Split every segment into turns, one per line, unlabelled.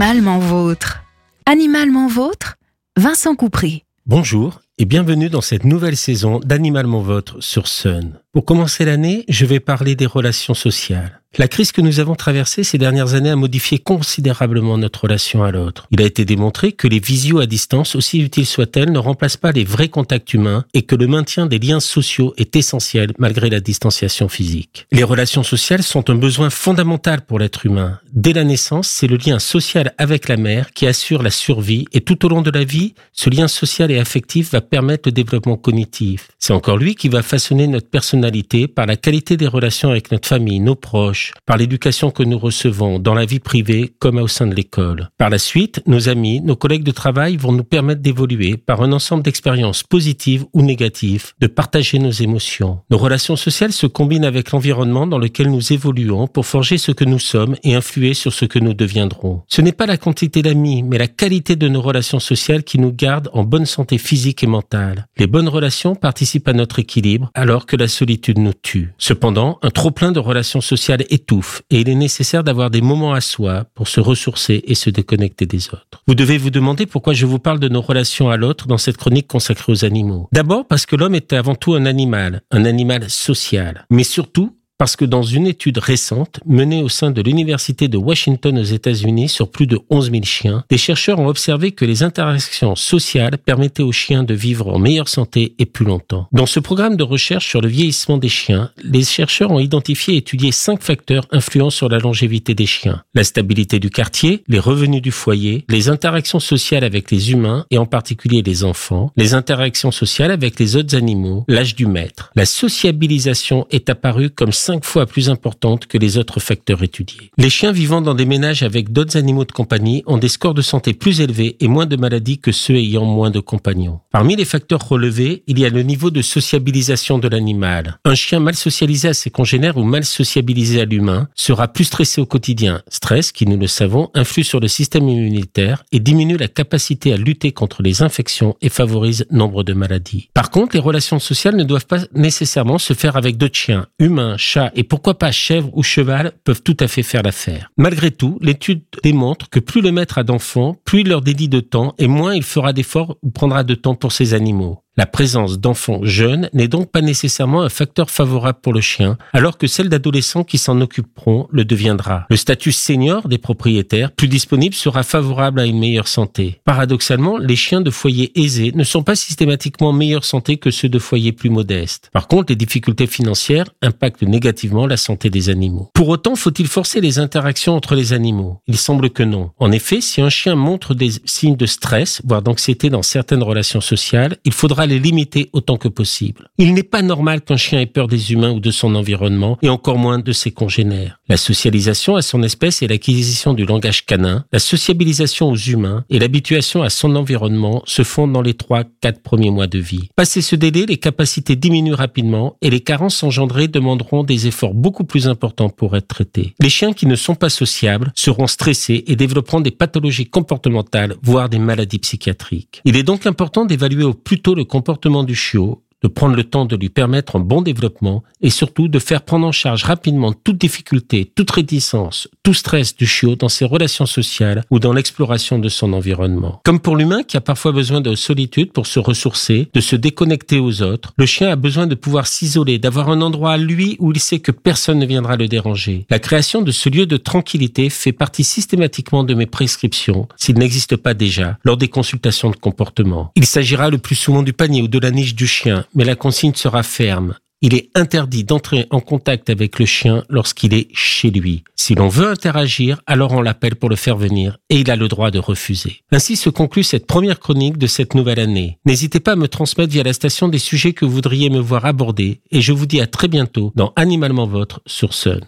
Animalement vôtre. Animalement vôtre, Vincent Coupry.
Bonjour et bienvenue dans cette nouvelle saison d'Animalement Vôtre sur Sun. Pour commencer l'année, je vais parler des relations sociales. La crise que nous avons traversée ces dernières années a modifié considérablement notre relation à l'autre. Il a été démontré que les visios à distance, aussi utiles soient-elles, ne remplacent pas les vrais contacts humains et que le maintien des liens sociaux est essentiel malgré la distanciation physique. Les relations sociales sont un besoin fondamental pour l'être humain. Dès la naissance, c'est le lien social avec la mère qui assure la survie et tout au long de la vie, ce lien social et affectif va permettre le développement cognitif. C'est encore lui qui va façonner notre personnalité par la qualité des relations avec notre famille, nos proches, par l'éducation que nous recevons dans la vie privée comme au sein de l'école. Par la suite, nos amis, nos collègues de travail vont nous permettre d'évoluer par un ensemble d'expériences positives ou négatives, de partager nos émotions. Nos relations sociales se combinent avec l'environnement dans lequel nous évoluons pour forger ce que nous sommes et influer sur ce que nous deviendrons. Ce n'est pas la quantité d'amis, mais la qualité de nos relations sociales qui nous gardent en bonne santé physique et mentale. Les bonnes relations participent à notre équilibre alors que la solitude nous tue. Cependant, un trop plein de relations sociales étouffe et il est nécessaire d'avoir des moments à soi pour se ressourcer et se déconnecter des autres. Vous devez vous demander pourquoi je vous parle de nos relations à l'autre dans cette chronique consacrée aux animaux. D'abord parce que l'homme est avant tout un animal, un animal social, mais surtout parce que dans une étude récente menée au sein de l'Université de Washington aux États-Unis sur plus de 11 000 chiens, des chercheurs ont observé que les interactions sociales permettaient aux chiens de vivre en meilleure santé et plus longtemps. Dans ce programme de recherche sur le vieillissement des chiens, les chercheurs ont identifié et étudié cinq facteurs influents sur la longévité des chiens. La stabilité du quartier, les revenus du foyer, les interactions sociales avec les humains et en particulier les enfants, les interactions sociales avec les autres animaux, l'âge du maître. La sociabilisation est apparue comme cinq fois plus importante que les autres facteurs étudiés. Les chiens vivant dans des ménages avec d'autres animaux de compagnie ont des scores de santé plus élevés et moins de maladies que ceux ayant moins de compagnons. Parmi les facteurs relevés, il y a le niveau de sociabilisation de l'animal. Un chien mal socialisé à ses congénères ou mal sociabilisé à l'humain sera plus stressé au quotidien. Stress, qui nous le savons, influe sur le système immunitaire et diminue la capacité à lutter contre les infections et favorise nombre de maladies. Par contre, les relations sociales ne doivent pas nécessairement se faire avec d'autres chiens, humains, chats, et pourquoi pas chèvre ou cheval peuvent tout à fait faire l'affaire. Malgré tout, l'étude démontre que plus le maître a d'enfants, plus il leur dédie de temps et moins il fera d'efforts ou prendra de temps pour ses animaux. La présence d'enfants jeunes n'est donc pas nécessairement un facteur favorable pour le chien, alors que celle d'adolescents qui s'en occuperont le deviendra. Le statut senior des propriétaires, plus disponible, sera favorable à une meilleure santé. Paradoxalement, les chiens de foyers aisés ne sont pas systématiquement en meilleure santé que ceux de foyers plus modestes. Par contre, les difficultés financières impactent négativement la santé des animaux. Pour autant, faut-il forcer les interactions entre les animaux? Il semble que non. En effet, si un chien montre des signes de stress, voire d'anxiété dans certaines relations sociales, il faudra les limiter autant que possible. Il n'est pas normal qu'un chien ait peur des humains ou de son environnement, et encore moins de ses congénères. La socialisation à son espèce et l'acquisition du langage canin, la sociabilisation aux humains et l'habituation à son environnement se font dans les trois, quatre premiers mois de vie. Passé ce délai, les capacités diminuent rapidement et les carences engendrées demanderont des efforts beaucoup plus importants pour être traités. Les chiens qui ne sont pas sociables seront stressés et développeront des pathologies comportementales, voire des maladies psychiatriques. Il est donc important d'évaluer au plus tôt le comportement du chiot de prendre le temps de lui permettre un bon développement et surtout de faire prendre en charge rapidement toute difficulté, toute réticence, tout stress du chiot dans ses relations sociales ou dans l'exploration de son environnement. Comme pour l'humain qui a parfois besoin de solitude pour se ressourcer, de se déconnecter aux autres, le chien a besoin de pouvoir s'isoler, d'avoir un endroit à lui où il sait que personne ne viendra le déranger. La création de ce lieu de tranquillité fait partie systématiquement de mes prescriptions, s'il n'existe pas déjà, lors des consultations de comportement. Il s'agira le plus souvent du panier ou de la niche du chien, mais la consigne sera ferme. Il est interdit d'entrer en contact avec le chien lorsqu'il est chez lui. Si l'on veut interagir, alors on l'appelle pour le faire venir et il a le droit de refuser. Ainsi se conclut cette première chronique de cette nouvelle année. N'hésitez pas à me transmettre via la station des sujets que vous voudriez me voir aborder et je vous dis à très bientôt dans Animalement Votre sur Sun.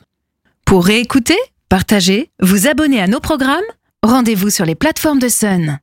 Pour réécouter, partager, vous abonner à nos programmes, rendez-vous sur les plateformes de Sun.